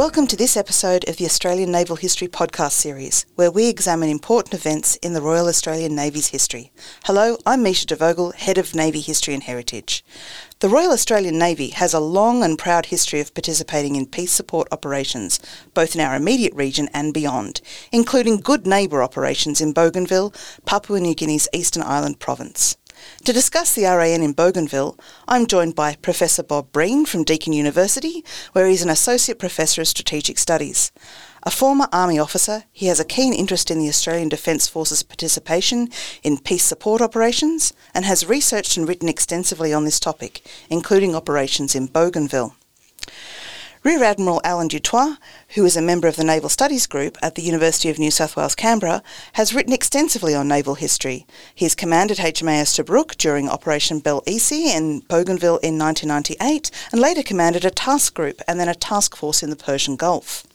Welcome to this episode of the Australian Naval History podcast series, where we examine important events in the Royal Australian Navy's history. Hello, I'm Misha de Vogel, Head of Navy History and Heritage. The Royal Australian Navy has a long and proud history of participating in peace support operations, both in our immediate region and beyond, including good neighbour operations in Bougainville, Papua New Guinea's Eastern Island province. To discuss the RAN in Bougainville, I'm joined by Professor Bob Breen from Deakin University, where he's an Associate Professor of Strategic Studies. A former Army officer, he has a keen interest in the Australian Defence Force's participation in peace support operations and has researched and written extensively on this topic, including operations in Bougainville. Rear Admiral Alan Dutoit, who is a member of the Naval Studies Group at the University of New South Wales, Canberra, has written extensively on naval history. He has commanded HMAS Tobruk during Operation Bel Isi in Bougainville in 1998 and later commanded a task group and then a task force in the Persian Gulf.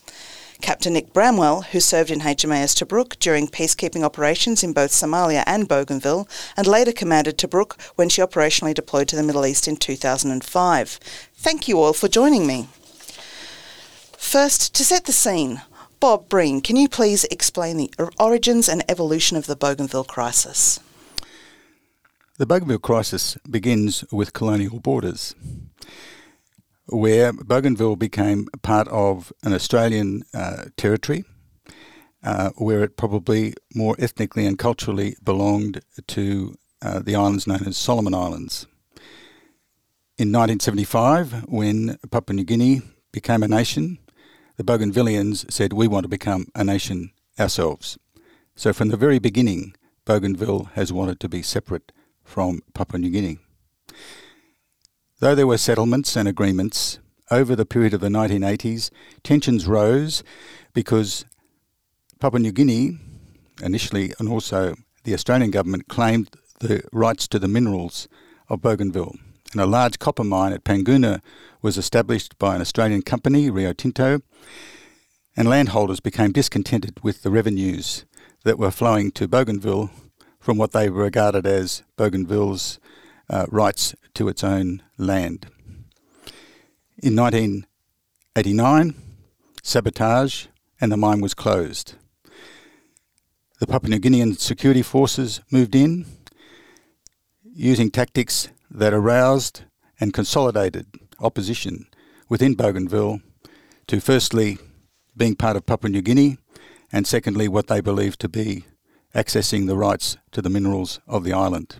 Captain Nick Bramwell, who served in HMAS Tobruk during peacekeeping operations in both Somalia and Bougainville, and later commanded Tobruk when she operationally deployed to the Middle East in 2005. Thank you all for joining me. First, to set the scene, Bob Breen, can you please explain the origins and evolution of the Bougainville crisis? The Bougainville crisis begins with colonial borders, where Bougainville became part of an Australian uh, territory, uh, where it probably more ethnically and culturally belonged to uh, the islands known as Solomon Islands. In 1975, when Papua New Guinea became a nation, the Bougainvilleans said, We want to become a nation ourselves. So from the very beginning, Bougainville has wanted to be separate from Papua New Guinea. Though there were settlements and agreements, over the period of the 1980s, tensions rose because Papua New Guinea, initially, and also the Australian government, claimed the rights to the minerals of Bougainville. And a large copper mine at Panguna was established by an Australian company, Rio Tinto, and landholders became discontented with the revenues that were flowing to Bougainville from what they regarded as Bougainville's uh, rights to its own land. In 1989, sabotage and the mine was closed. The Papua New Guinean security forces moved in using tactics that aroused and consolidated opposition within Bougainville to firstly being part of Papua New Guinea, and secondly, what they believed to be accessing the rights to the minerals of the island.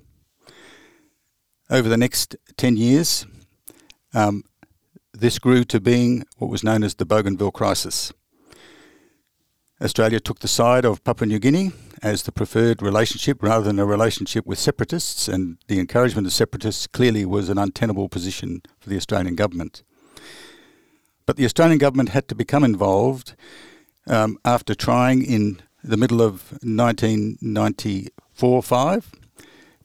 Over the next 10 years, um, this grew to being what was known as the Bougainville Crisis. Australia took the side of Papua New Guinea as the preferred relationship rather than a relationship with separatists, and the encouragement of separatists clearly was an untenable position for the Australian government. But the Australian government had to become involved um, after trying in the middle of 1994 5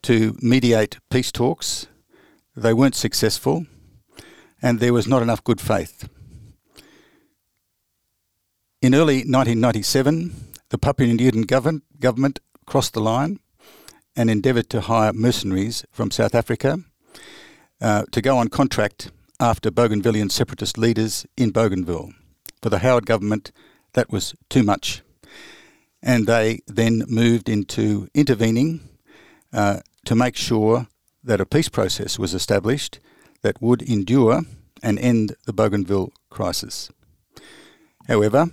to mediate peace talks. They weren't successful, and there was not enough good faith. In early 1997, the Papua New Guinean government, crossed the line and endeavoured to hire mercenaries from South Africa uh, to go on contract after Bougainvillean separatist leaders in Bougainville. For the Howard government, that was too much. And they then moved into intervening uh, to make sure that a peace process was established that would endure and end the Bougainville crisis. However,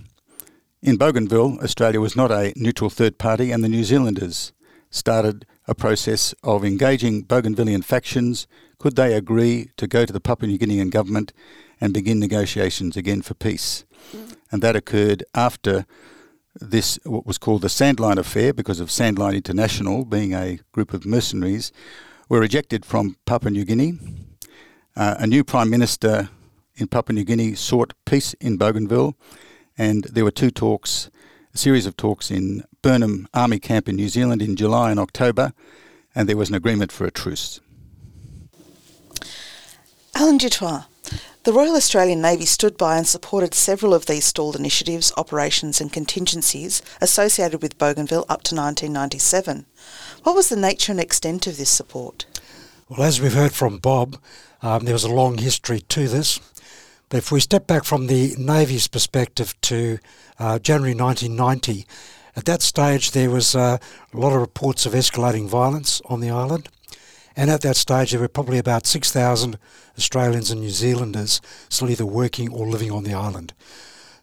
in Bougainville, Australia was not a neutral third party, and the New Zealanders started a process of engaging Bougainvillean factions could they agree to go to the Papua New Guinean government and begin negotiations again for peace? And that occurred after this, what was called the Sandline Affair, because of Sandline International being a group of mercenaries, were ejected from Papua New Guinea. Uh, a new Prime Minister in Papua New Guinea sought peace in Bougainville, and there were two talks, a series of talks in Burnham Army Camp in New Zealand in July and October, and there was an agreement for a truce. Alan Dutoit, the Royal Australian Navy stood by and supported several of these stalled initiatives, operations and contingencies associated with Bougainville up to 1997. What was the nature and extent of this support? Well, as we've heard from Bob, um, there was a long history to this. But if we step back from the Navy's perspective to uh, January 1990, at that stage there was uh, a lot of reports of escalating violence on the island. And at that stage, there were probably about 6,000 Australians and New Zealanders still either working or living on the island.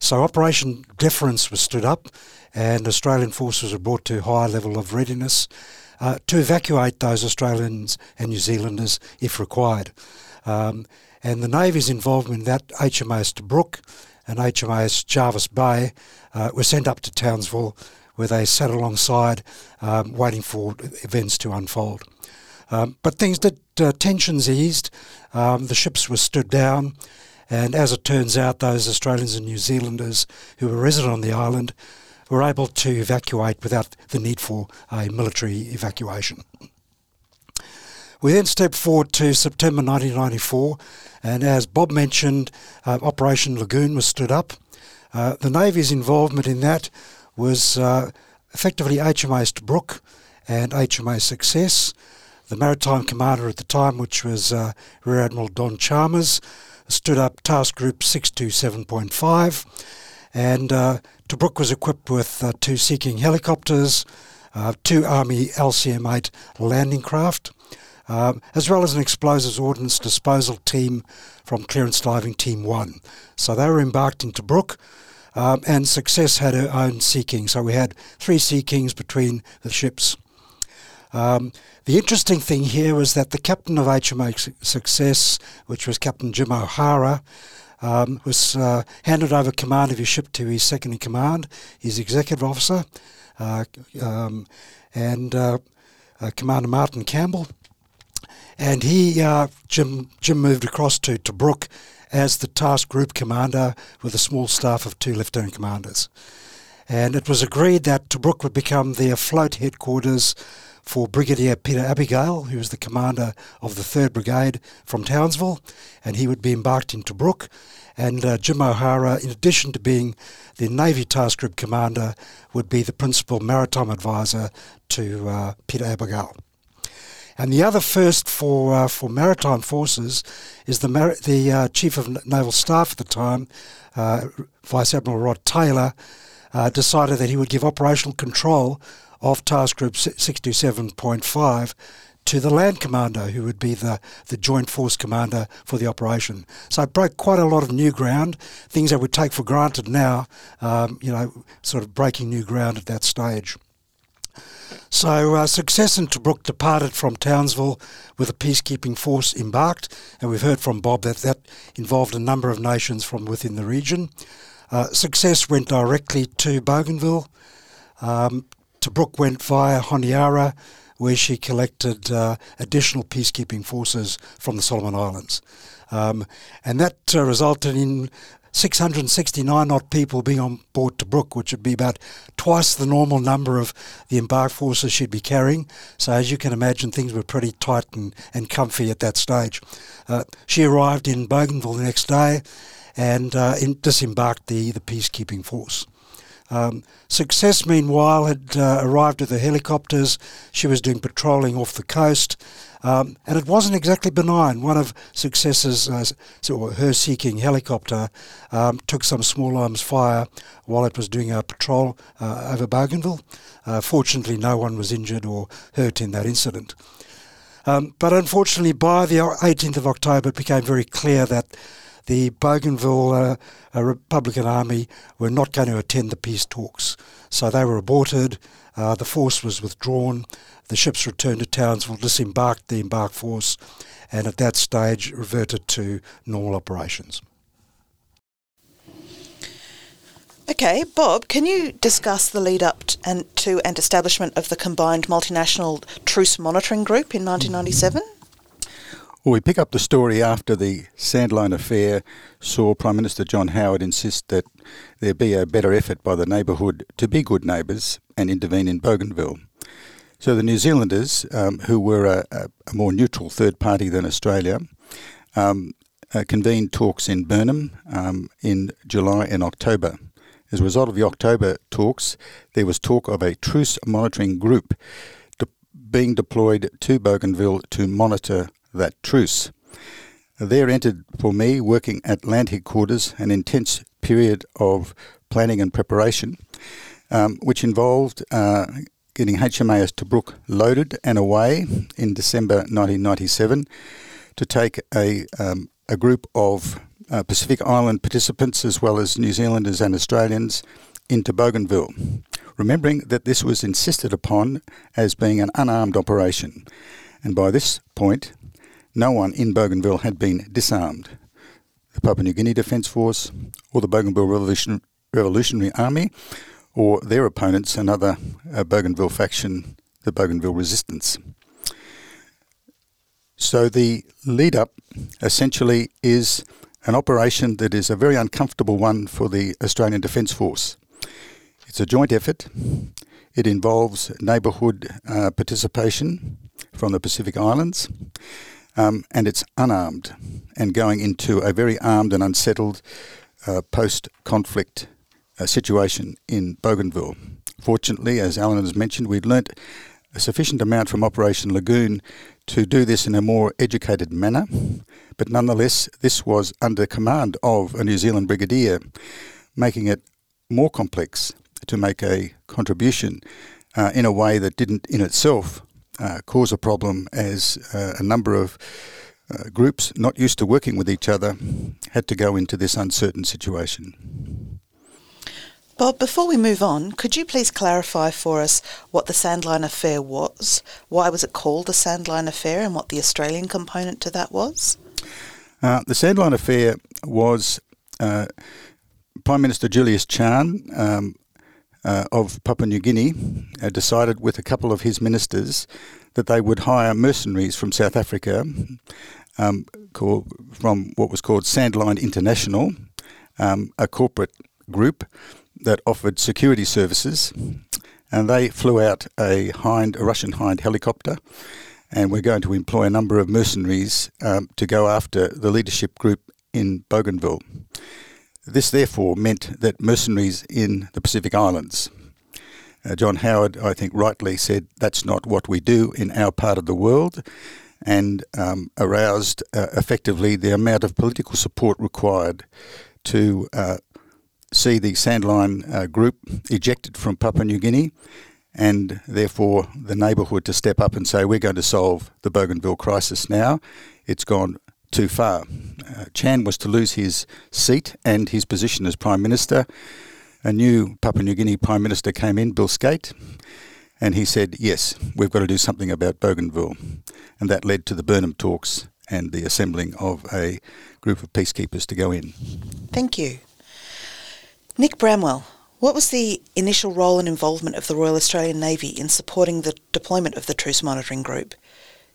So Operation Deference was stood up, and Australian forces were brought to a higher level of readiness uh, to evacuate those Australians and New Zealanders if required. Um, and the Navy's involvement in that, HMAS Tobruk and HMAS Jervis Bay, uh, were sent up to Townsville where they sat alongside um, waiting for events to unfold. Um, but things did, uh, tensions eased, um, the ships were stood down, and as it turns out, those Australians and New Zealanders who were resident on the island were able to evacuate without the need for a military evacuation. We then step forward to September 1994, and as Bob mentioned, uh, Operation Lagoon was stood up. Uh, the Navy's involvement in that was uh, effectively HMAS Tobruk and HMAS Success. The maritime commander at the time, which was uh, Rear Admiral Don Chalmers, stood up Task Group 627.5, and uh, Tobruk was equipped with uh, two Sea King helicopters, two Army LCM 8 landing craft, um, as well as an explosives ordnance disposal team from Clearance Diving Team 1. So they were embarked into Tobruk. Um, and Success had her own Sea King, so we had three Sea Kings between the ships. Um, the interesting thing here was that the captain of HMAS Success, which was Captain Jim O'Hara, um, was uh, handed over command of his ship to his second in command, his executive officer, uh, um, and uh, uh Commander Martin Campbell. And he, uh, Jim, Jim moved across to Tobruk as the task group commander with a small staff of two lieutenant commanders. And it was agreed that Tobruk would become the afloat headquarters for Brigadier Peter Abigail, who was the commander of the 3rd Brigade from Townsville, and he would be embarked in Tobruk. And uh, Jim O'Hara, in addition to being the Navy Task Group commander, would be the principal maritime advisor to uh, Peter Abigail. And the other first for uh, for maritime forces is the Mar- the uh, chief of naval staff at the time, uh, Vice Admiral Rod Taylor, uh, decided that he would give operational control of Task Group 627.5 to the land commander, who would be the, the joint force commander for the operation. So it broke quite a lot of new ground, things that we take for granted now, um, you know, sort of breaking new ground at that stage. So uh, Success and Tobruk departed from Townsville with a peacekeeping force embarked, and we've heard from Bob that that involved a number of nations from within the region. Uh, Success went directly to Bougainville. Um, Tobruk went via Honiara, where she collected uh, additional peacekeeping forces from the Solomon Islands. Um, and that uh, resulted in 669 odd people being on board Tobruk, which would be about twice the normal number of the embarked forces she'd be carrying. So, as you can imagine, things were pretty tight and, and comfy at that stage. Uh, she arrived in Bougainville the next day and uh, in, disembarked the, the peacekeeping force. Um, Success, meanwhile, had uh, arrived with the helicopters. She was doing patrolling off the coast. Um, and it wasn't exactly benign. One of Success's, uh, so her Sea King helicopter, um, took some small arms fire while it was doing a patrol uh, over Bougainville. Uh, fortunately, no one was injured or hurt in that incident. Um, but unfortunately, by the 18th of October, it became very clear that the Bougainville uh, uh, Republican Army were not going to attend the peace talks. So they were aborted, uh, the force was withdrawn, the ships returned to Townsville, disembarked the embarked force, and at that stage reverted to normal operations. Okay, Bob, can you discuss the lead up and to and establishment of the combined multinational truce monitoring group in 1997? Well, we pick up the story after the Sandline affair saw Prime Minister John Howard insist that there be a better effort by the neighbourhood to be good neighbours and intervene in Bougainville. So the New Zealanders, um, who were a, a, more neutral third party than Australia, um, uh, convened talks in Burnham um, in July and October. As a result of the October talks, there was talk of a truce monitoring group de- being deployed to Bougainville to monitor that truce. There entered for me, working at land headquarters, an intense period of planning and preparation, um, which involved uh, getting HMAS Tobruk loaded and away in December 1997 to take a, um, a group of uh, Pacific Island participants as well as New Zealanders and Australians into Bougainville, remembering that this was insisted upon as being an unarmed operation. And by this point, no one in Bougainville had been disarmed. The Papua New Guinea Defence Force or the Bougainville Revolution, Revolutionary Army or their opponents, another uh, Bougainville faction, the Bougainville Resistance. So the lead up essentially is an operation that is a very uncomfortable one for the Australian Defence Force. It's a joint effort. It involves neighbourhood uh, participation from the Pacific Islands, um, and it's unarmed and going into a very armed and unsettled uh, post conflict uh, situation in Bougainville. Fortunately, as Alan has mentioned, we'd learnt a sufficient amount from Operation Lagoon to do this in a more educated manner, but nonetheless, this was under command of a New Zealand brigadier, making it more complex to make a contribution uh, in a way that didn't in itself uh, cause a problem as uh, a number of uh, groups not used to working with each other had to go into this uncertain situation. Bob, before we move on, could you please clarify for us what the Sandline Affair was? Why was it called the Sandline Affair and what the Australian component to that was? Uh, the Sandline Affair was uh, Prime Minister Julius Chan um, uh, of Papua New Guinea uh, decided with a couple of his ministers that they would hire mercenaries from South Africa um, called, from what was called Sandline International, um, a corporate group that offered security services, and they flew out a Hind, a Russian Hind helicopter, and we're going to employ a number of mercenaries um, to go after the leadership group in Bougainville. This therefore meant that mercenaries in the Pacific Islands. Uh, John Howard, I think, rightly said that's not what we do in our part of the world, and um, aroused uh, effectively the amount of political support required to uh, see the Sandline uh, group ejected from Papua New Guinea and therefore the neighbourhood to step up and say, we're going to solve the Bougainville crisis now. It's gone too far. Uh, Chan was to lose his seat and his position as Prime Minister. A new Papua New Guinea Prime Minister came in, Bill Skate, and he said, yes, we've got to do something about Bougainville. And that led to the Burnham talks and the assembling of a group of peacekeepers to go in. Thank you. Nick Bramwell, what was the initial role and involvement of the Royal Australian Navy in supporting the deployment of the Truce Monitoring Group?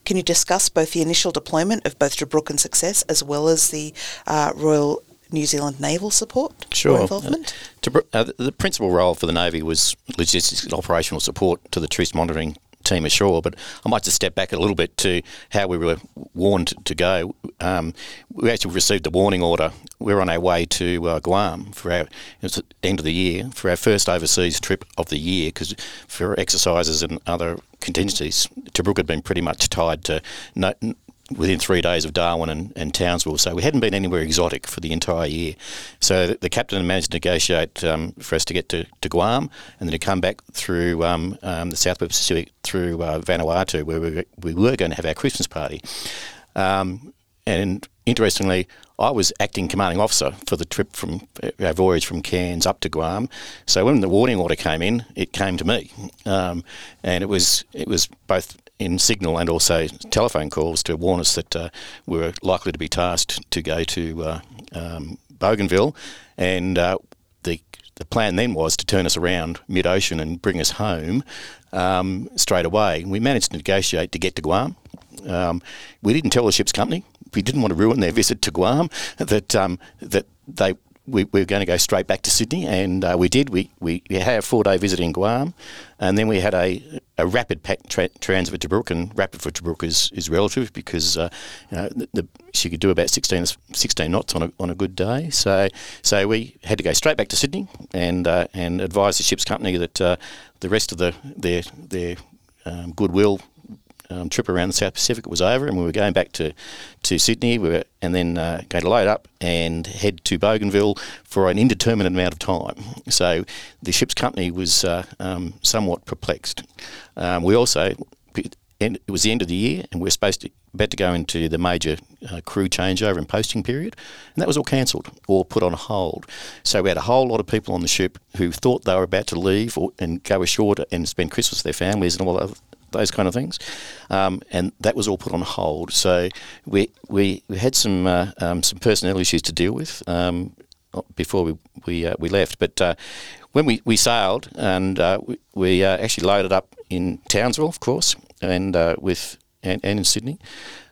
Can you discuss both the initial deployment of both Tobruk and Success as well as the uh, Royal New Zealand naval support sure. involvement? Uh, uh, the principal role for the Navy was logistics and operational support to the truce monitoring team ashore. But I might just step back a little bit to how we were warned to go. Um, we actually received the warning order. We are on our way to uh, Guam for our end of the year for our first overseas trip of the year because for exercises and other contingencies, Tobruk had been pretty much tied to no, within three days of Darwin and, and Townsville. So we hadn't been anywhere exotic for the entire year. So the, the captain managed to negotiate um, for us to get to, to Guam and then to come back through um, um, the South Pacific through uh, Vanuatu, where we, we were going to have our Christmas party. Um, and interestingly, I was acting commanding officer for the trip from uh, our voyage from Cairns up to Guam. So when the warning order came in, it came to me, um, and it was it was both in signal and also telephone calls to warn us that uh, we were likely to be tasked to go to uh, um, Bougainville, and uh, the the plan then was to turn us around mid ocean and bring us home um, straight away. We managed to negotiate to get to Guam. Um, we didn't tell the ship's company. We didn't want to ruin their visit to Guam. That um, that they we, we, were going to go straight back to Sydney, and uh, we did. We, we, we, had a four day visit in Guam, and then we had a, a rapid tra- transit to Tobruk, and rapid for Tobruk is, is relative because uh, you know, the, the, she could do about 16, 16 knots on a, on a good day. So so we had to go straight back to Sydney and uh, and advise the ship's company that uh, the rest of the their their um, goodwill um, trip around the South Pacific was over, and we were going back to, to Sydney. We were, and then uh, going to load up and head to Bougainville for an indeterminate amount of time. So the ship's company was uh, um, somewhat perplexed. Um, we also it was the end of the year, and we were supposed to about to go into the major uh, crew changeover and posting period, and that was all cancelled or put on hold. So we had a whole lot of people on the ship who thought they were about to leave or, and go ashore to, and spend Christmas with their families and all that, those kind of things, um, and that was all put on hold. So we we, we had some uh, um, some personnel issues to deal with um, before we we, uh, we left, but. Uh, when we, we sailed and uh, we, we uh, actually loaded up in Townsville, of course, and with and, and in Sydney.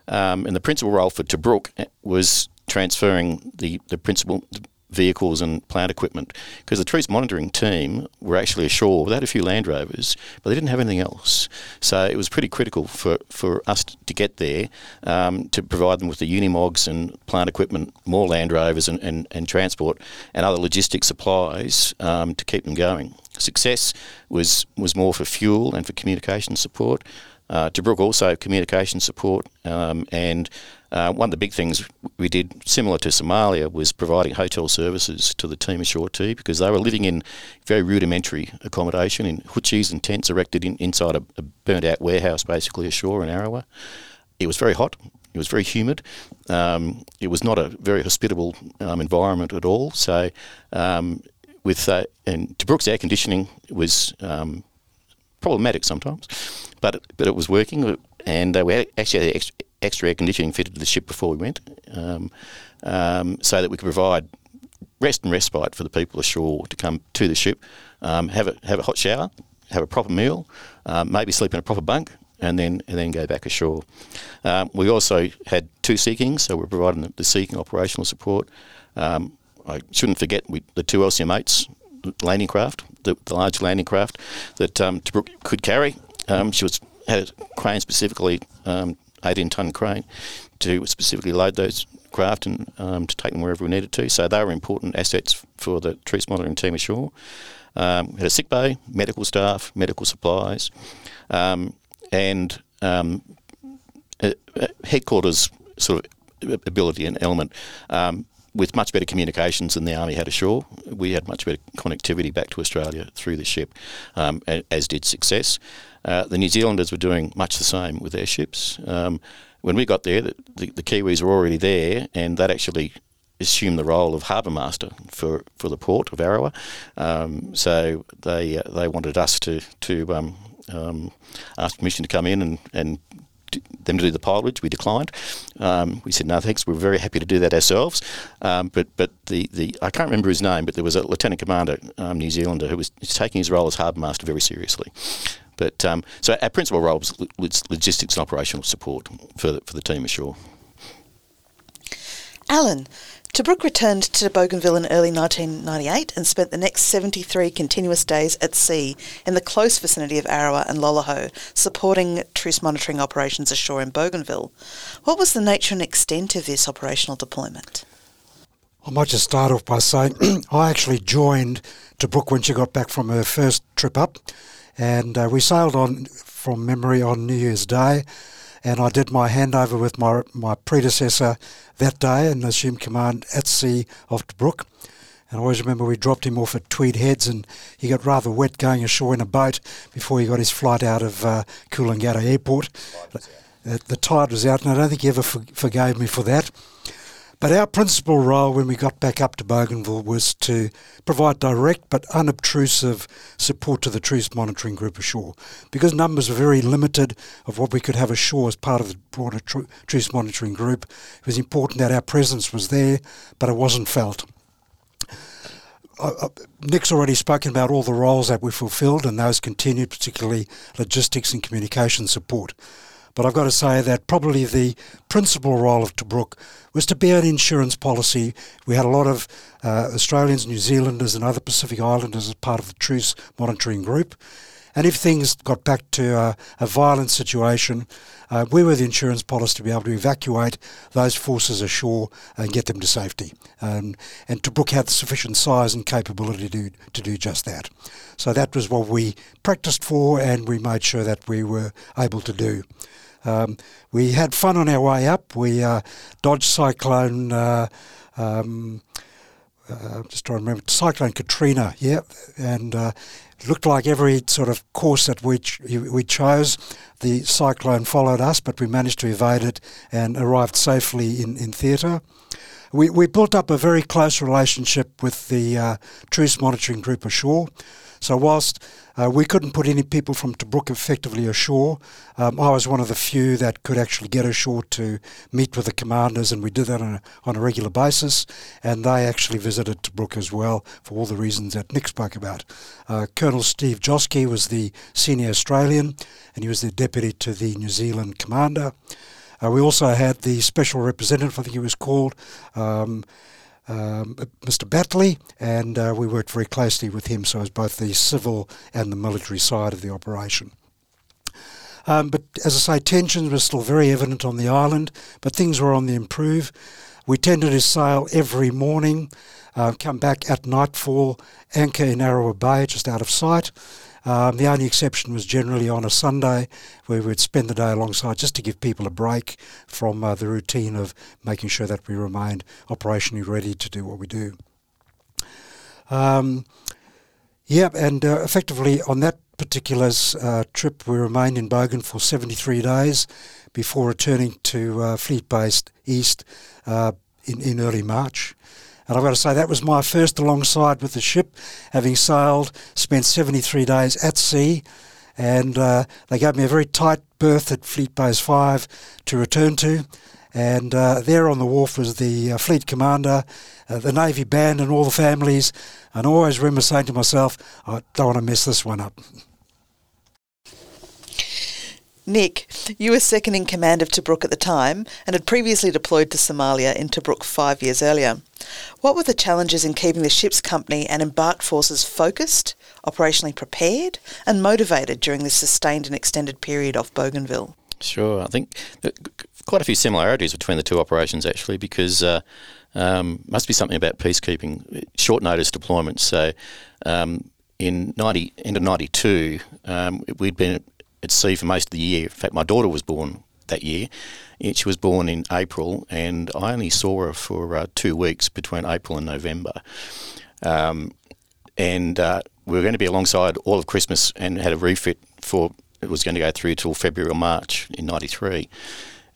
Um, and the principal role for Tobruk was transferring the, the principal vehicles and plant equipment because the truce monitoring team were actually ashore without a few Land Rovers, but they didn't have anything else. So it was pretty critical for, for us to get there um, to provide them with the Unimogs and plant equipment, more Land Rovers and, and, and transport and other logistic supplies um, to keep them going. Success was, was more for fuel and for communication support. Uh, Tobruk also communication support, um, and uh, one of the big things we did, similar to Somalia, was providing hotel services to the team ashore too, because they were living in very rudimentary accommodation in hutchis and tents erected in, inside a, a burnt out warehouse, basically ashore in Arawa. It was very hot. It was very humid. Um, it was not a very hospitable um, environment at all. So, um, with uh, and Tobruk's air conditioning was um, problematic sometimes, but but it was working, and uh, we had actually had extra, extra, air conditioning fitted to the ship before we went, um, um, so that we could provide rest and respite for the people ashore to come to the ship, um, have a have a hot shower, have a proper meal, um, maybe sleep in a proper bunk, and then and then go back ashore. Um, we also had two Sea Kings, so we're providing the, the Sea King operational support. Um, I shouldn't forget we, the two LCM8s landing craft, the, the large landing craft that Tobruk could carry. She was had a crane specifically, um, 18 ton crane, to specifically load those craft and um, to take them wherever we needed to. So they were important assets for the truce monitoring team ashore. Um, had a sick bay, medical staff, medical supplies, um, and um, headquarters sort of ability and element. Um, with much better communications than the Army had ashore. We had much better connectivity back to Australia through the ship, um, as did Success. Uh, the New Zealanders were doing much the same with their ships. Um, when we got there, the, the, the, Kiwis were already there, and that actually assumed the role of harbour master for, for the port of Arawa. Um, so they uh, they wanted us to to um, um, ask permission to come in and, and them to do the pilotage. We declined. Um, we said no thanks. We are very happy to do that ourselves. Um, but but the, the I can't remember his name, but there was a lieutenant commander, um, New Zealander, who was taking his role as harbour master very seriously. But um, so our principal role was logistics and operational support for the, for the team ashore. Alan, Tobruk returned to Bougainville in early 1998 and spent the next 73 continuous days at sea in the close vicinity of Arawa and Loloho, supporting truce monitoring operations ashore in Bougainville. What was the nature and extent of this operational deployment? I might just start off by saying I actually joined Tobruk when she got back from her first trip up, and uh, we sailed on from memory on New Year's Day and I did my handover with my my predecessor that day and assumed command at sea of Tobruk. And I always remember we dropped him off at Tweed Heads and he got rather wet going ashore in a boat before he got his flight out of uh, Coolangatta Airport. The, the tide was out and I don't think he ever forgave me for that. But our principal role when we got back up to Bougainville was to provide direct but unobtrusive support to the truce monitoring group ashore. Because numbers were very limited of what we could have ashore as part of the broader truce monitoring group, it was important that our presence was there, but it wasn't felt. Uh, Nick's already spoken about all the roles that we fulfilled, and those continued, particularly logistics and communication support. But I've got to say that probably the principal role of Tobruk was to be an insurance policy. We had a lot of uh, Australians, New Zealanders, and other Pacific Islanders as part of the truce monitoring group. And if things got back to a, violent situation, uh, we were the insurance policy to be able to evacuate those forces ashore and get them to safety. Um, and Tobruk had sufficient size and capability to, to do just that. So that was what we practiced for and we made sure that we were able to do. Um, we had fun on our way up. We uh, dodged cyclone. Uh, um, uh, just trying to remember Cyclone Katrina, yeah, and uh, looked like every sort of course that we ch- we chose, the cyclone followed us, but we managed to evade it and arrived safely in in theatre. We we built up a very close relationship with the uh, truce monitoring group ashore. So whilst uh, we couldn't put any people from Tobruk effectively ashore, um, I was one of the few that could actually get ashore to meet with the commanders, and we did that on a, on a regular basis. And they actually visited Tobruk as well for all the reasons that Nick spoke about. Uh, Colonel Steve Joske was the senior Australian, and he was the deputy to the New Zealand commander. Uh, we also had the special representative, I think he was called. Um, um, Mr. Batley, and uh, we worked very closely with him, so as both the civil and the military side of the operation. Um, but as I say, tensions were still very evident on the island, but things were on the improve. We tended to sail every morning, uh, come back at nightfall, anchor in Arawa Bay, just out of sight. Um, the only exception was generally on a Sunday where we'd spend the day alongside just to give people a break from uh, the routine of making sure that we remained operationally ready to do what we do. Um, and uh, effectively on that particular uh, trip, we remained in Bogan for 73 days before returning to uh, Fleet Base East uh, in, in early March. And I've got to say, that was my first alongside with the ship, having sailed, spent 73 days at sea, and uh, they gave me a very tight berth at Fleet Base 5 to return to. And uh, there on the wharf was the uh, fleet commander, uh, the Navy band, and all the families. And I always remember saying to myself, I don't want to mess this one up. Nick, you were second in command of Tobruk at the time and had previously deployed to Somalia in Tobruk five years earlier. What were the challenges in keeping the ship's company and embarked forces focused, operationally prepared, and motivated during this sustained and extended period off Bougainville? Sure, I think quite a few similarities between the two operations actually, because uh, um, must be something about peacekeeping, short notice deployments. So um, in ninety end of ninety two, um, we'd been at sea for most of the year. In fact, my daughter was born that year. She was born in April, and I only saw her for uh, two weeks between April and November. Um, and uh, we were going to be alongside all of Christmas and had a refit for it was going to go through till February or March in '93.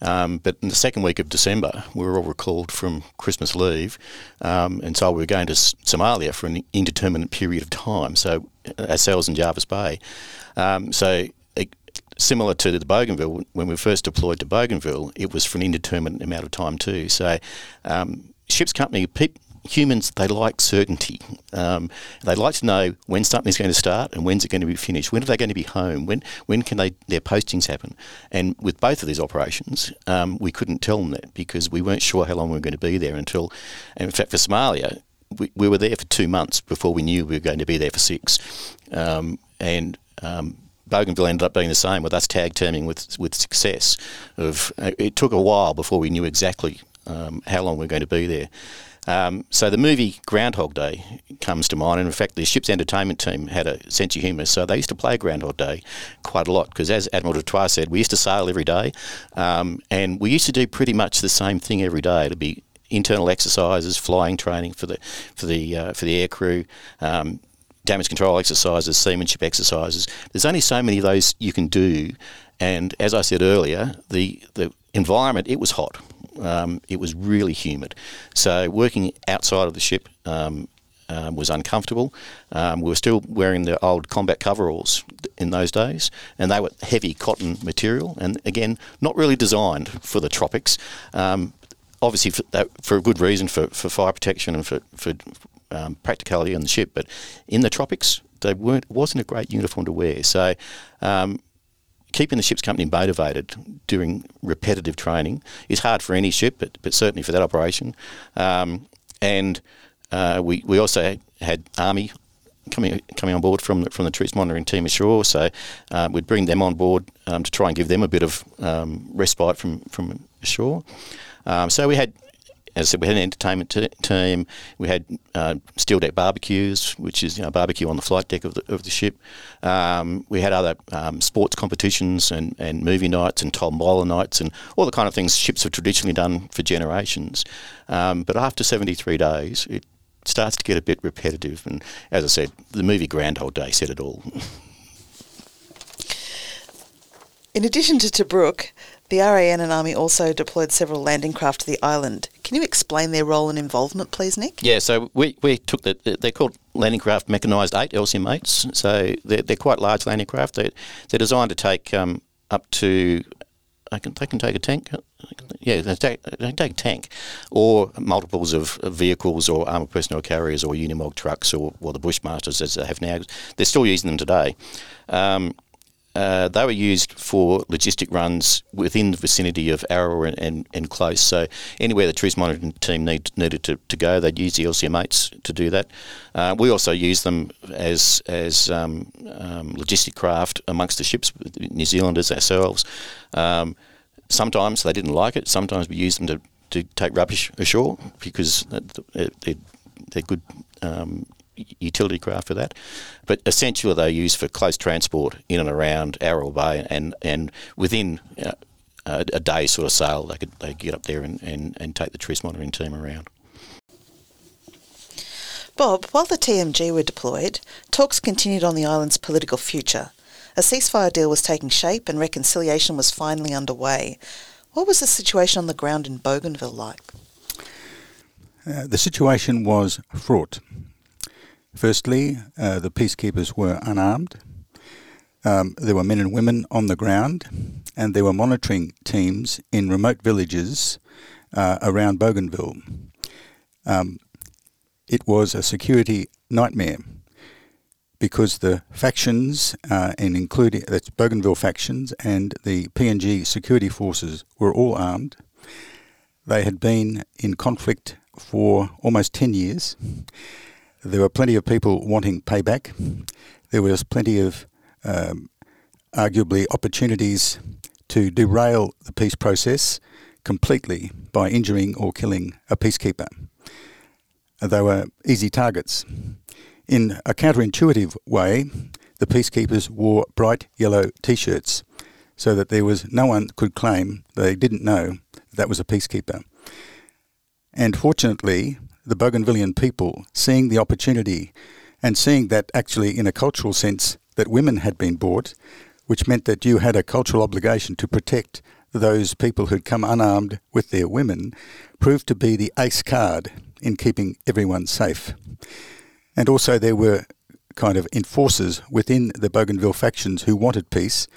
Um, but in the second week of December, we were all recalled from Christmas leave, um, and so we were going to Somalia for an indeterminate period of time. So ourselves in Jervis Bay. Um, so similar to the Bougainville, when we first deployed to Bougainville, it was for an indeterminate amount of time too. So, um, ships company, humans, they like certainty. Um, they like to know when something's going to start and when's it going to be finished. When are they going to be home? When when can they their postings happen? And with both of these operations, um, we couldn't tell them that because we weren't sure how long we were going to be there until. And in fact, for Somalia, we, we were there for two months before we knew we were going to be there for six. Um, and um, Bougainville ended up being the same with us tag teaming with with Success. Of uh, it took a while before we knew exactly um, how long we are going to be there. Um, so the movie Groundhog Day comes to mind, and in fact, the ship's entertainment team had a sense of humour, so they used to play Groundhog Day quite a lot. Because as Admiral de Dutoit said, we used to sail every day, um, and we used to do pretty much the same thing every day. It'd be internal exercises, flying training for the for the uh, for the air crew, um, damage control exercises, seamanship exercises. There's only so many of those you can do. And as I said earlier, the, the environment, it was hot. Um, it was really humid. So working outside of the ship um, um, was uncomfortable. Um, we were still wearing the old combat coveralls in those days, and they were heavy cotton material, and again, not really designed for the tropics. Um, obviously, for, that, for, a good reason for, for fire protection and for, for um, practicality on the ship, but in the tropics, they weren't wasn't a great uniform to wear. So. Um, keeping the ship's company motivated during repetitive training is hard for any ship, but, but certainly for that operation. Um, and uh, we, we also had, Army coming coming on board from the, from the truce monitoring team ashore. So uh, we'd bring them on board um, to try and give them a bit of um, respite from from ashore. Um, so we had as I said, we had an entertainment t- team. We had uh, steel deck barbecues, which is you know, barbecue on the flight deck of the, of the ship. Um, we had other um, sports competitions and, and movie nights and tombola nights and all the kind of things ships have traditionally done for generations. Um, but after 73 days, it starts to get a bit repetitive. And as I said, the movie Groundhog Day said it all. In addition to Tobruk, the RAN and Army also deployed several landing craft to the island. Can you explain their role and involvement, please, Nick? Yeah, so we, we took the, they're called landing craft mechanised 8, LCM8s. So they're, they're quite large landing craft. They're, they're designed to take um, up to, I can, they can take a tank. Yeah, they take, they take tank or multiples of, of vehicles or armoured personnel carriers or Unimog trucks or, or the Bushmasters as they have now. They're still using them today. Um, uh, they were used for logistic runs within the vicinity of Arawa and, and, and close. So anywhere the truce monitoring team need, needed to, to go, they'd use the LCM8s to do that. Uh, we also use them as as um, um, logistic craft amongst the ships, New Zealanders ourselves. Um, sometimes they didn't like it. Sometimes we used them to, to take rubbish ashore because they're, they're good um, utility craft for that. But essentially, they're used for close transport in and around Arawa Bay, and and within uh, a, a day sort of sail, they could they get up there and, and, and take the truce monitoring team around. Bob, while the TMG were deployed, talks continued on the island's political future. A ceasefire deal was taking shape and reconciliation was finally underway. What was the situation on the ground in Bougainville like? Uh, the situation was fraught. Firstly, uh, the peacekeepers were unarmed. Um, there were men and women on the ground, and there were monitoring teams in remote villages uh, around Bougainville. Um, it was a security nightmare because the factions, uh, and including that's Bougainville factions and the PNG security forces, were all armed. They had been in conflict for almost 10 years. There were plenty of people wanting payback. There was plenty of um, arguably opportunities to derail the peace process completely by injuring or killing a peacekeeper. They were easy targets. In a counterintuitive way, the peacekeepers wore bright yellow t shirts so that there was no one could claim they didn't know that was a peacekeeper. And fortunately, the Bougainvillean people seeing the opportunity and seeing that actually, in a cultural sense, that women had been bought, which meant that you had a cultural obligation to protect those people who'd come unarmed with their women, proved to be the ace card in keeping everyone safe. And also, there were kind of enforcers within the Bougainville factions who wanted peace,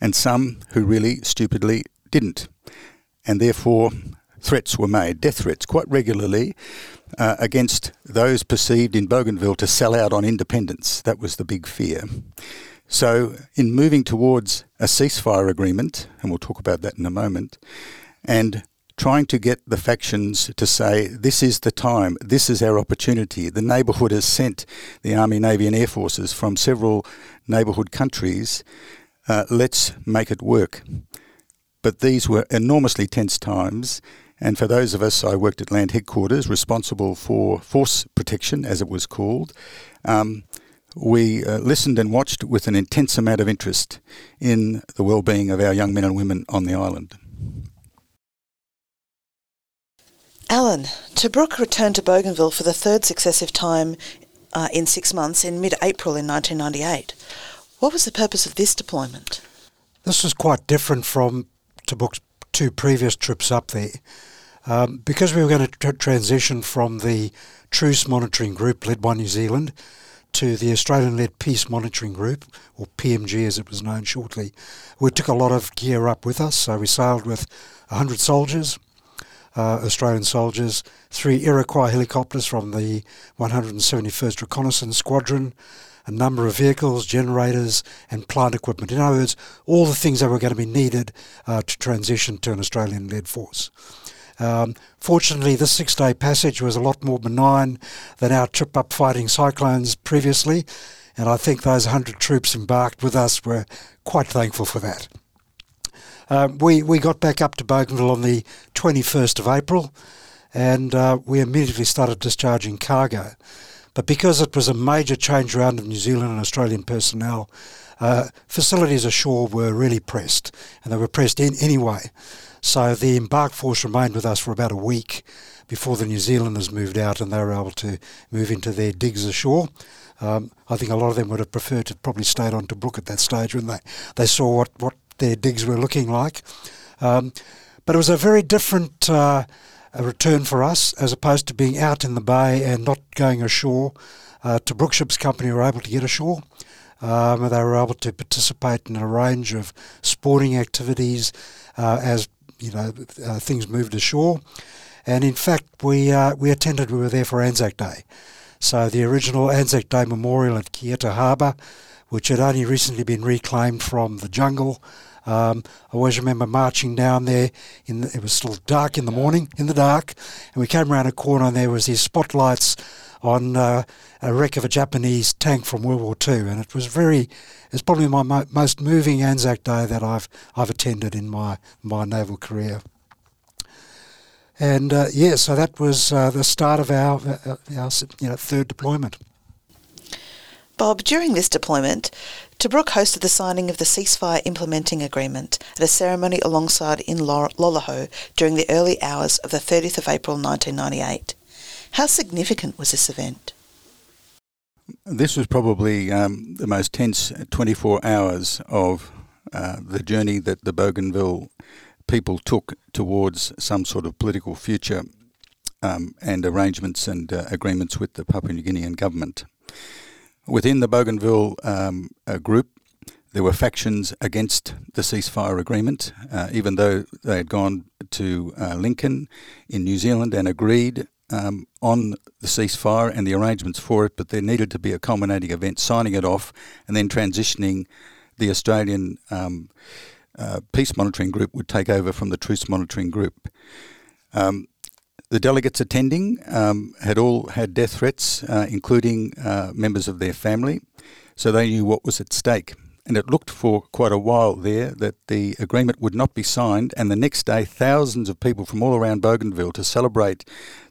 and some who really stupidly didn't. And therefore, threats were made, death threats, quite regularly uh, against those perceived in Bougainville to sell out on independence. That was the big fear. So, in moving towards a ceasefire agreement, and we'll talk about that in a moment, and trying to get the factions to say, this is the time, this is our opportunity. The neighbourhood has sent the Army, Navy, and Air Forces from several neighbourhood countries. Uh, let's make it work. But these were enormously tense times, and for those of us, I worked at Land Headquarters, responsible for force protection, as it was called. Um, we uh, listened and watched with an intense amount of interest in the well-being of our young men and women on the island. Alan, Tobruk returned to Bougainville for the third successive time uh, in six months in mid-April in 1998. What was the purpose of this deployment? This was quite different from Tobruk's two previous trips up there. Um, because we were going to transition from the Truce Monitoring Group led by New Zealand to the Australian led Peace Monitoring Group, or PMG as it was known shortly, we took a lot of gear up with us. So we sailed with 100 soldiers, uh, Australian soldiers, three Iroquois helicopters from the 171st Reconnaissance Squadron, a number of vehicles, generators, and plant equipment. In other words, all the things that were going to be needed uh, to transition to an Australian led force. Um, fortunately, this six day passage was a lot more benign than our trip up fighting cyclones previously, and I think those 100 troops embarked with us were quite thankful for that. Um, we, we got back up to Bougainville on the 21st of April, and uh, we immediately started discharging cargo. But because it was a major change round of New Zealand and Australian personnel, uh, facilities ashore were really pressed, and they were pressed in anyway. So the embark force remained with us for about a week before the New Zealanders moved out and they were able to move into their digs ashore. Um, I think a lot of them would have preferred to probably stayed on Tobruk at that stage when they, they saw what, what their digs were looking like. Um, but it was a very different uh, return for us as opposed to being out in the bay and not going ashore. Uh, Tobruk Ships Company were able to get ashore. Um, they were able to participate in a range of sporting activities uh, as you know uh, things moved ashore. And in fact, we uh, we attended. We were there for Anzac Day, so the original Anzac Day memorial at Kieta Harbour, which had only recently been reclaimed from the jungle. Um, I always remember marching down there. In the, it was still dark in the morning, in the dark, and we came around a corner and there was these spotlights on uh, a wreck of a Japanese tank from World War II, and it was very. It's probably my mo- most moving Anzac Day that I've I've attended in my my naval career. And uh, yeah, so that was uh, the start of our, uh, our you know, third deployment. Bob, during this deployment, Tobruk hosted the signing of the ceasefire implementing agreement at a ceremony alongside in Loloho during the early hours of the 30th of April 1998. How significant was this event? This was probably um, the most tense 24 hours of uh, the journey that the Bougainville people took towards some sort of political future um, and arrangements and uh, agreements with the Papua New Guinean government. Within the Bougainville um, uh, group, there were factions against the ceasefire agreement, uh, even though they had gone to uh, Lincoln in New Zealand and agreed um, on the ceasefire and the arrangements for it, but there needed to be a culminating event, signing it off, and then transitioning the Australian um, uh, peace monitoring group would take over from the truce monitoring group. Um, the delegates attending um, had all had death threats, uh, including uh, members of their family, so they knew what was at stake. And it looked for quite a while there that the agreement would not be signed, and the next day, thousands of people from all around Bougainville to celebrate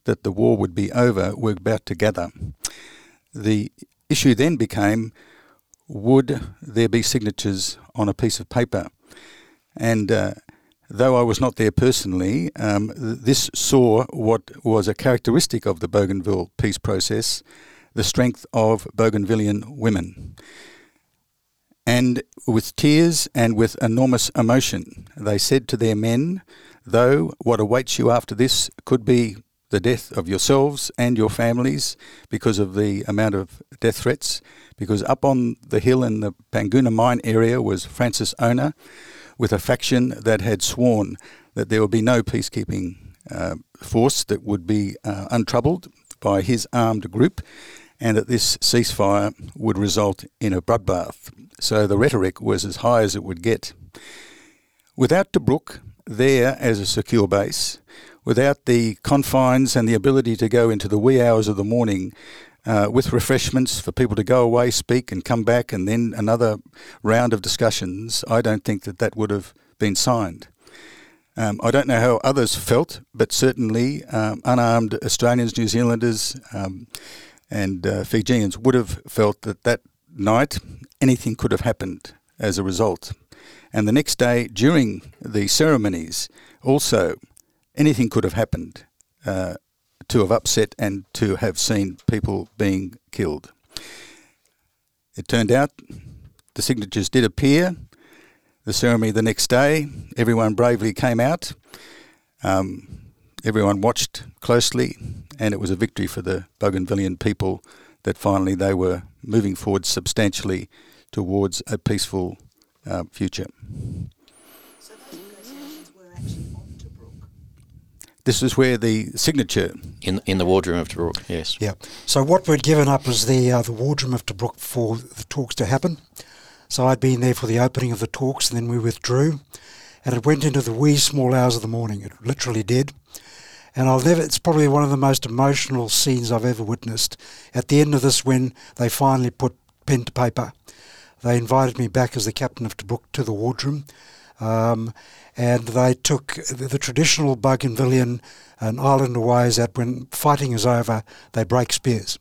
that the war would be over were about to gather. The issue then became would there be signatures on a piece of paper? And uh, though I was not there personally, um, this saw what was a characteristic of the Bougainville peace process the strength of Bougainvillean women. And with tears and with enormous emotion, they said to their men, Though what awaits you after this could be the death of yourselves and your families because of the amount of death threats, because up on the hill in the Panguna mine area was Francis Ona, with a faction that had sworn that there would be no peacekeeping uh, force that would be uh, untroubled by his armed group, and that this ceasefire would result in a bloodbath. So the rhetoric was as high as it would get. Without Tobruk there as a secure base, without the confines and the ability to go into the wee hours of the morning uh, with refreshments for people to go away, speak, and come back, and then another round of discussions, I don't think that that would have been signed. Um, I don't know how others felt, but certainly um, unarmed Australians, New Zealanders, um, and uh, Fijians would have felt that that night anything could have happened as a result. And the next day, during the ceremonies, also anything could have happened. Uh, to have upset and to have seen people being killed. It turned out the signatures did appear. The ceremony the next day, everyone bravely came out. Um, everyone watched closely, and it was a victory for the Bougainvillean people that finally they were moving forward substantially towards a peaceful uh, future. So those negotiations were actually this is where the signature in in the wardroom of Tobruk. Yes. Yeah. So what we'd given up was the uh, the wardroom of Tobruk for the talks to happen. So I'd been there for the opening of the talks, and then we withdrew, and it went into the wee small hours of the morning. It literally did. And I'll never, it's probably one of the most emotional scenes I've ever witnessed. At the end of this, when they finally put pen to paper, they invited me back as the captain of Tobruk to the wardroom Um, and they took the, the traditional Bougainvillean and Islander ways that when fighting is over, they break spears.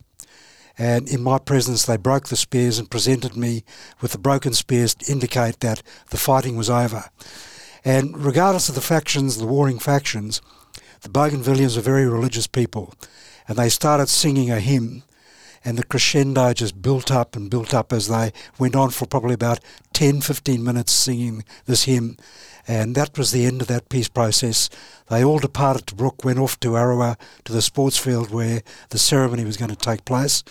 And in my presence, they broke the spears and presented me with the broken spears to indicate that the fighting was over. And regardless of the factions, the warring factions, the Bougainvilleans are very religious people. And they started singing a hymn and the crescendo just built up and built up as they went on for probably about 10, 15 minutes singing this hymn. And that was the end of that peace process. They all departed Tobruk, went off to Arawa, to the sports field where the ceremony was going to take place.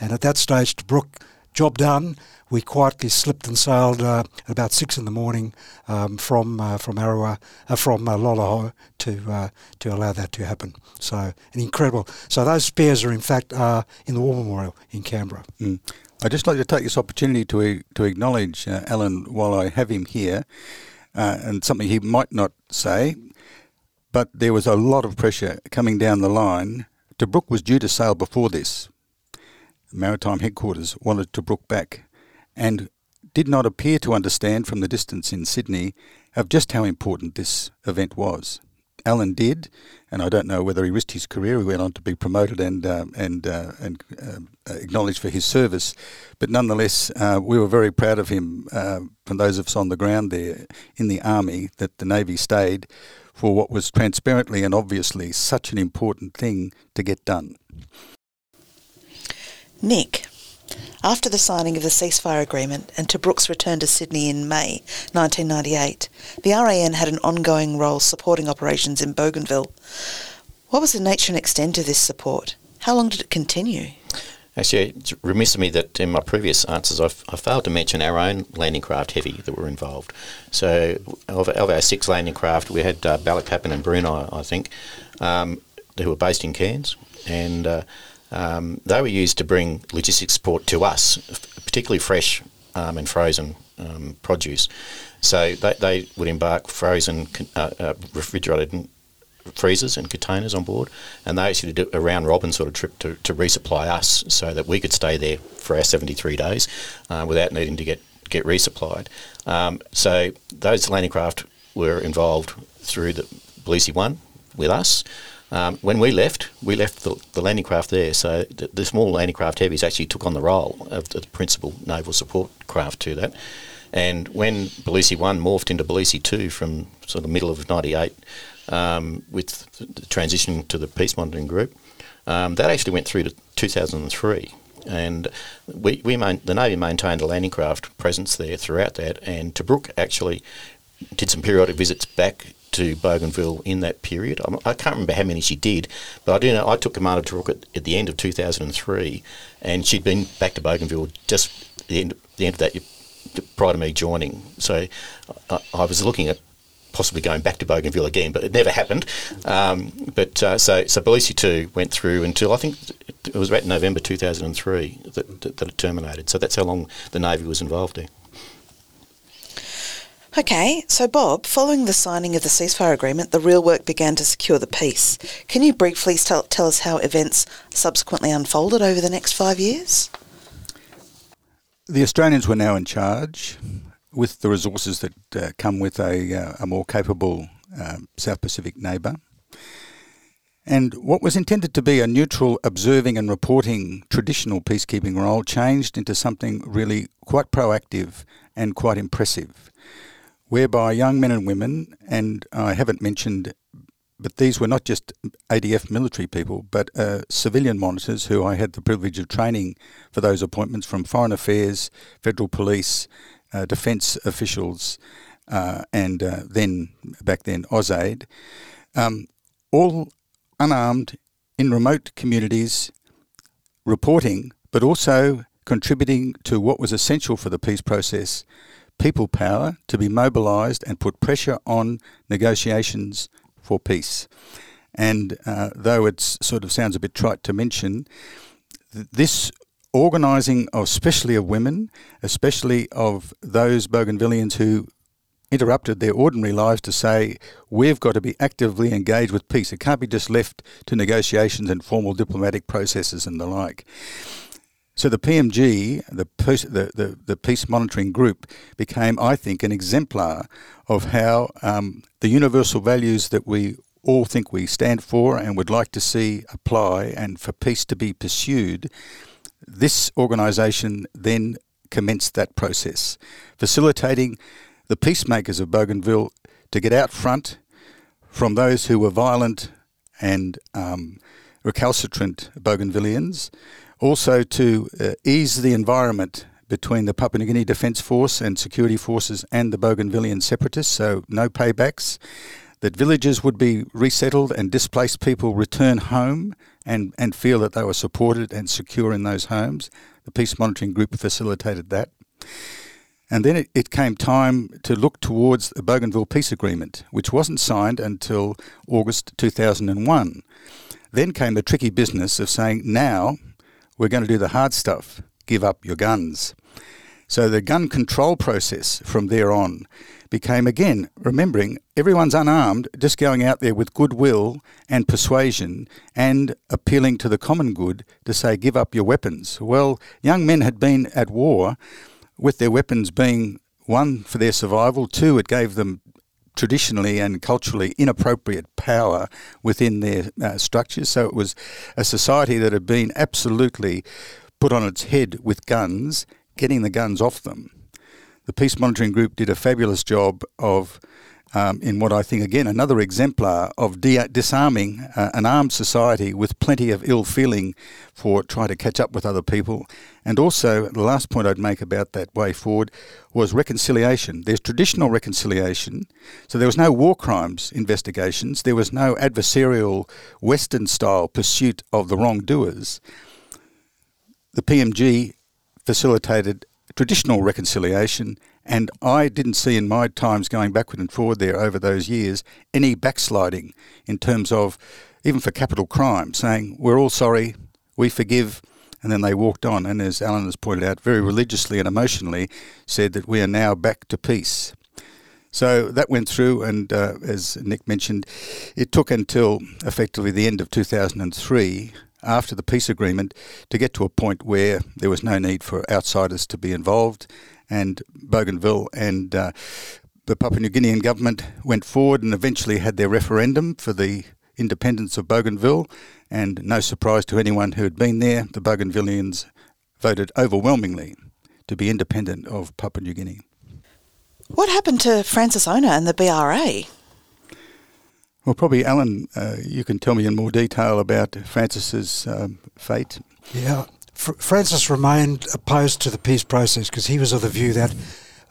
And at that stage, Tobruk, job done, we quietly slipped and sailed uh, at about six in the morning um, from uh, from Arawa, uh, from uh, Loloho to uh, to allow that to happen. So an incredible. So those spears are in fact uh, in the War Memorial in Canberra. Mm. I'd just like to take this opportunity to to acknowledge uh, Alan while I have him here, and something he might not say, but there was a lot of pressure coming down the line. Tobruk was due to sail before this. Maritime headquarters wanted Tobruk back and did not appear to understand from the distance in Sydney of just how important this event was. Alan did, and I don't know whether he risked his career. He went on to be promoted and uh, and uh, and uh, acknowledged for his service, but nonetheless, uh, we were very proud of him. Uh, from those of us on the ground there in the army, that the navy stayed for what was transparently and obviously such an important thing to get done. Nick, after the signing of the ceasefire agreement and Tobruk's return to Sydney in May 1998, the RAN had an ongoing role supporting operations in Bougainville. What was the nature and extent of this support? How long did it continue? Actually, it's remiss of me that in my previous answers I've, I failed to mention our own landing craft heavy that were involved. So, of, of our six landing craft, we had uh, and Brunei, I think, um, who were based in Cairns, and uh, um, they were used to bring logistics support to us, particularly fresh um, and frozen um, produce. So they, they would embark frozen, uh, uh, refrigerated freezers and containers on board, and they actually did a round robin sort of trip to, to resupply us so that we could stay there for our 73 days uh, without needing to get, get resupplied. Um, so those landing craft were involved through the Bel Isi 1 with us. Um, when we left, we left the, the landing craft there. So the, the, small landing craft heavies actually took on the role of the principal naval support craft to that. And when Bel Isi 1 morphed into Bel Isi 2 from sort of middle of 98 um, with the transition to the peace monitoring group, um, that actually went through to 2003. And we, we main, the Navy maintained a landing craft presence there throughout that. And Tobruk actually did some periodic visits back to Bougainville in that period. I can't remember how many she did, but I do know I took command of Tobruk at, the end of 2003, and she'd been back to Bougainville just the end, the end of that prior to me joining. So I, I, was looking at possibly going back to Bougainville again, but it never happened. Um, but uh, so so Bel Isi 2 went through until I think it was about November 2003 that, that, that it terminated. So that's how long the Navy was involved there. Okay, so Bob, following the signing of the ceasefire agreement, the real work began to secure the peace. Can you briefly tell, tell us how events subsequently unfolded over the next five years? The Australians were now in charge with the resources that uh, come with a, uh, a more capable uh, South Pacific neighbour. And what was intended to be a neutral observing and reporting traditional peacekeeping role changed into something really quite proactive and quite impressive whereby young men and women, and I haven't mentioned, but these were not just ADF military people, but uh, civilian monitors who I had the privilege of training for those appointments from Foreign Affairs, Federal Police, uh, Defence officials, uh, and uh, then, back then, AusAid, um, all unarmed in remote communities reporting, but also contributing to what was essential for the peace process people power to be mobilised and put pressure on negotiations for peace. And uh, though it sort of sounds a bit trite to mention, th- this organising of especially of women, especially of those Bougainvilleans who interrupted their ordinary lives to say, we've got to be actively engaged with peace. It can't be just left to negotiations and formal diplomatic processes and the like. So the PMG, the, the, the, the, Peace Monitoring Group, became, I think, an exemplar of how um, the universal values that we all think we stand for and would like to see apply and for peace to be pursued, this organisation then commenced that process, facilitating the peacemakers of Bougainville to get out front from those who were violent and um, recalcitrant Bougainvilleans, also to uh, ease the environment between the Papua New Guinea Defence Force and security forces and the Bougainvillean separatists, so no paybacks. That villages would be resettled and displaced people return home and, and feel that they were supported and secure in those homes. The Peace Monitoring Group facilitated that. And then it, it came time to look towards the Bougainville Peace Agreement, which wasn't signed until August 2001. Then came the tricky business of saying, now we're going to do the hard stuff give up your guns. So the gun control process from there on became again remembering everyone's unarmed, just going out there with goodwill and persuasion and appealing to the common good to say, give up your weapons. Well, young men had been at war with their weapons being one for their survival, two, it gave them traditionally and culturally inappropriate power within their uh, structures. So it was a society that had been absolutely put on its head with guns, getting the guns off them. The Peace Monitoring Group did a fabulous job of um, in what I think, again, another exemplar of de- disarming uh, an armed society with plenty of ill feeling for trying to catch up with other people. And also, the last point I'd make about that way forward was reconciliation. There's traditional reconciliation, so there was no war crimes investigations, there was no adversarial Western style pursuit of the wrongdoers. The PMG facilitated traditional reconciliation and I didn't see in my times going backward and forward there over those years any backsliding in terms of, even for capital crime, saying, we're all sorry, we forgive, and then they walked on. And as Alan has pointed out, very religiously and emotionally, said that we are now back to peace. So that went through, and uh, as Nick mentioned, it took until effectively the end of 2003 after the peace agreement to get to a point where there was no need for outsiders to be involved and Bougainville and uh, the Papua New Guinean government went forward and eventually had their referendum for the independence of Bougainville. And no surprise to anyone who had been there, the Bougainvillians voted overwhelmingly to be independent of Papua New Guinea. What happened to Francis Ona and the BRA? Well, probably Alan, uh, you can tell me in more detail about Francis's um, fate. Yeah, Francis remained opposed to the peace process because he was of the view that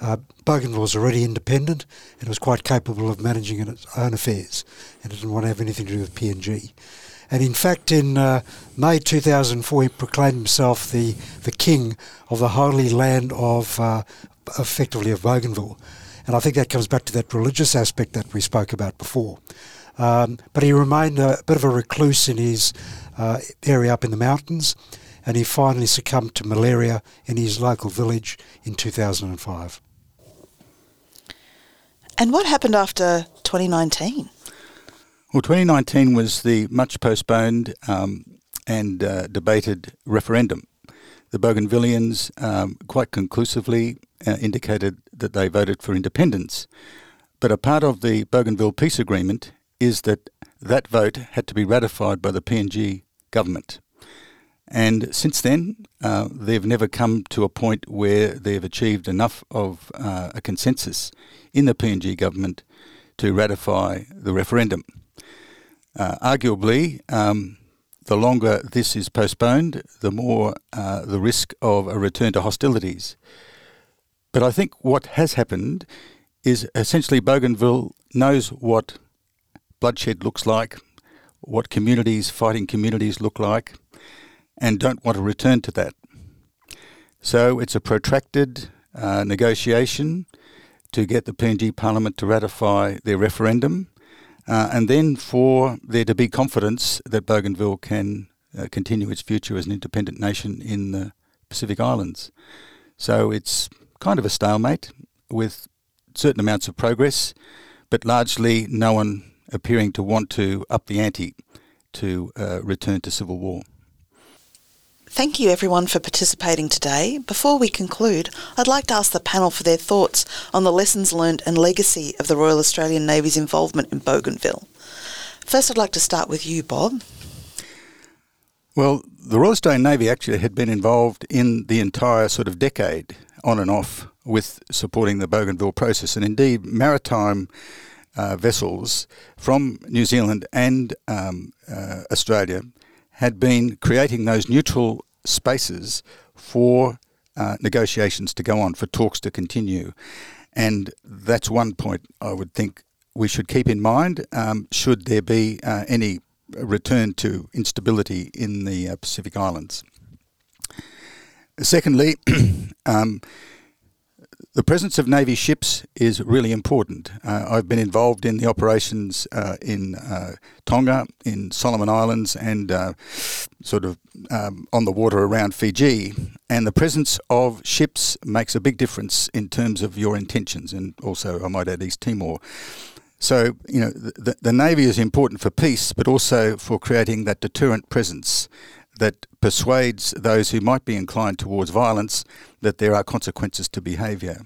uh, Bougainville was already independent and was quite capable of managing its own affairs and didn't want to have anything to do with PNG. And in fact, in uh, May 2004, he proclaimed himself the, the king of the holy land of, uh, effectively, of Bougainville. And I think that comes back to that religious aspect that we spoke about before. Um, but he remained a bit of a recluse in his uh, area up in the mountains and he finally succumbed to malaria in his local village in 2005. And what happened after 2019? Well, 2019 was the much postponed um, and uh, debated referendum. The Bougainvilleans um, quite conclusively uh, indicated that they voted for independence. But a part of the Bougainville Peace Agreement is that that vote had to be ratified by the PNG government. And since then, uh, they've never come to a point where they've achieved enough of uh, a consensus in the PNG government to ratify the referendum. Uh, arguably, um, the longer this is postponed, the more uh, the risk of a return to hostilities. But I think what has happened is essentially Bougainville knows what bloodshed looks like, what communities, fighting communities look like and don't want to return to that. So it's a protracted uh, negotiation to get the PNG Parliament to ratify their referendum, uh, and then for there to be confidence that Bougainville can uh, continue its future as an independent nation in the Pacific Islands. So it's kind of a stalemate with certain amounts of progress, but largely no one appearing to want to up the ante to uh, return to civil war. Thank you everyone for participating today. Before we conclude, I'd like to ask the panel for their thoughts on the lessons learned and legacy of the Royal Australian Navy's involvement in Bougainville. First, I'd like to start with you, Bob. Well, the Royal Australian Navy actually had been involved in the entire sort of decade on and off with supporting the Bougainville process, and indeed, maritime uh, vessels from New Zealand and um, uh, Australia had been creating those neutral spaces for uh, negotiations to go on, for talks to continue. And that's one point I would think we should keep in mind um, should there be uh, any return to instability in the uh, Pacific Islands. Secondly, um, the presence of Navy ships is really important. Uh, I've been involved in the operations uh, in uh, Tonga, in Solomon Islands, and uh, sort of um, on the water around Fiji. And the presence of ships makes a big difference in terms of your intentions, and also, I might add, East Timor. So, you know, the, the Navy is important for peace, but also for creating that deterrent presence that persuades those who might be inclined towards violence that there are consequences to behaviour.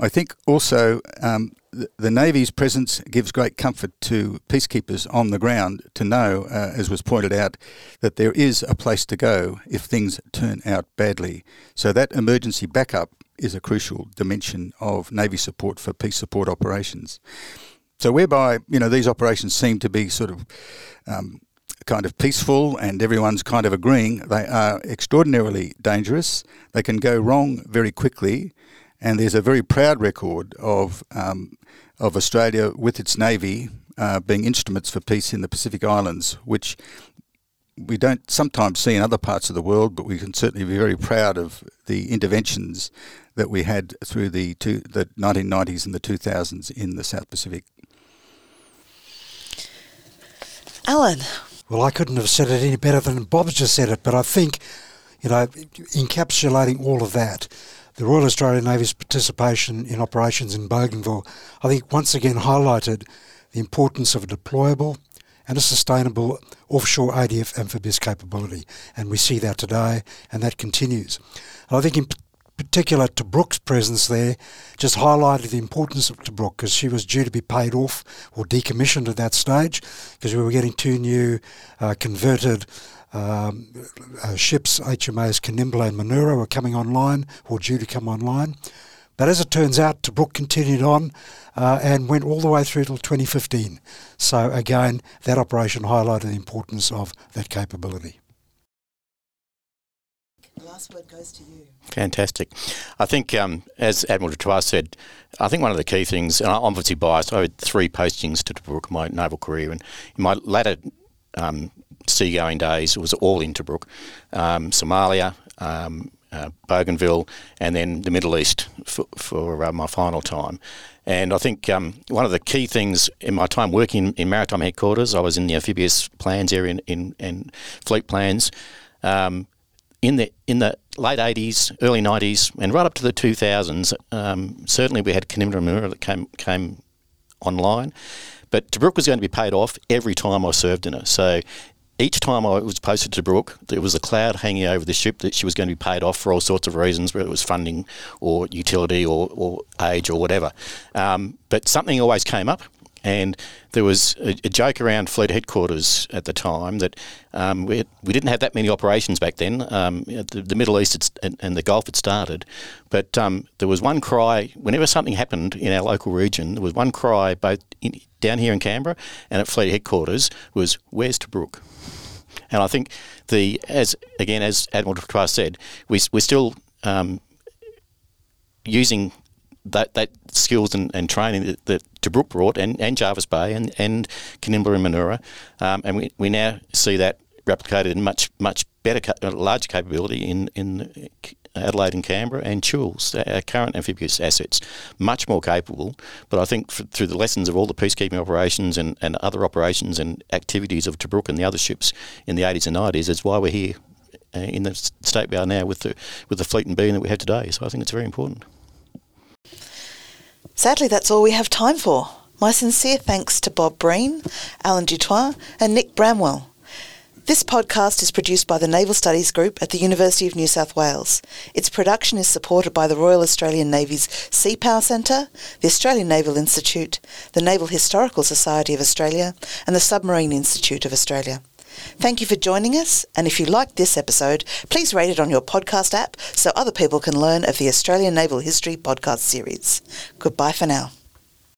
I think also um, the, Navy's presence gives great comfort to peacekeepers on the ground to know, uh, as was pointed out, that there is a place to go if things turn out badly. So that emergency backup is a crucial dimension of Navy support for peace support operations. So whereby you know these operations seem to be sort of um, kind of peaceful and everyone's kind of agreeing, they are extraordinarily dangerous. They can go wrong very quickly, and there's a very proud record of um, of Australia with its navy uh, being instruments for peace in the Pacific Islands, which we don't sometimes see in other parts of the world, but we can certainly be very proud of the interventions that we had through the two, the 1990s and the 2000s in the South Pacific. Alan, well, I couldn't have said it any better than Bob's just said it, but I think, you know, encapsulating all of that, the Royal Australian Navy's participation in operations in Bougainville, I think once again highlighted the importance of a deployable and a sustainable offshore ADF amphibious capability. And we see that today, and that continues. And I think in particular Tobruk's presence there just highlighted the importance of Tobruk because she was due to be paid off or decommissioned at that stage because we were getting two new uh, converted um, uh, ships, HMAS Kanimbla and Manoora, were coming online or due to come online. But as it turns out, Tobruk continued on uh, and went all the way through till 2015. So again, that operation highlighted the importance of that capability. The last word goes to you. Fantastic. I think, um, as Admiral du Toit said, I think one of the key things, and I'm obviously biased, I had three postings to Tobruk in my naval career, and in my latter um, seagoing days, it was all in Tobruk. Um, Somalia, um, uh, Bougainville, and then the Middle East for, for uh, my final time. And I think um, one of the key things in my time working in maritime headquarters, I was in the amphibious plans area in fleet plans. Um, in the in the late 80s, early 90s, and right up to the 2000s, um, certainly we had Manoora that came came online, but Tobruk was going to be paid off every time I served in it. So each time I was posted to Tobruk, there was a cloud hanging over the ship that she was going to be paid off for all sorts of reasons, whether it was funding or utility or, or age or whatever. Um, but something always came up, and there was a, a, joke around fleet headquarters at the time that um, we, had, we didn't have that many operations back then. Um, the, the, Middle East and, and, the Gulf had started, but um, there was one cry whenever something happened in our local region. There was one cry both in, down here in Canberra and at fleet headquarters was "Where's Tobruk?" And I think the as again as Admiral du Toit said, we, we're still um, using that, that skills and, and training that, that Tobruk brought and, and Jervis Bay and, and Kanimbla and Manoora. Um, and we, we now see that replicated in much much better, uh, larger capability in, in Adelaide and Canberra and Choules, our current amphibious assets, much more capable. But I think for, through the lessons of all the peacekeeping operations and, and other operations and activities of Tobruk and the other ships in the 80s and 90s, is why we're here uh, in the state we are now with the, with the fleet and being that we have today. So I think it's very important. Sadly, that's all we have time for. My sincere thanks to Bob Breen, Alan du Toit, and Nick Bramwell. This podcast is produced by the Naval Studies Group at the University of New South Wales. Its production is supported by the Royal Australian Navy's Sea Power Centre, the Australian Naval Institute, the Naval Historical Society of Australia, and the Submarine Institute of Australia. Thank you for joining us, and if you liked this episode, please rate it on your podcast app so other people can learn of the Australian Naval History podcast series. Goodbye for now.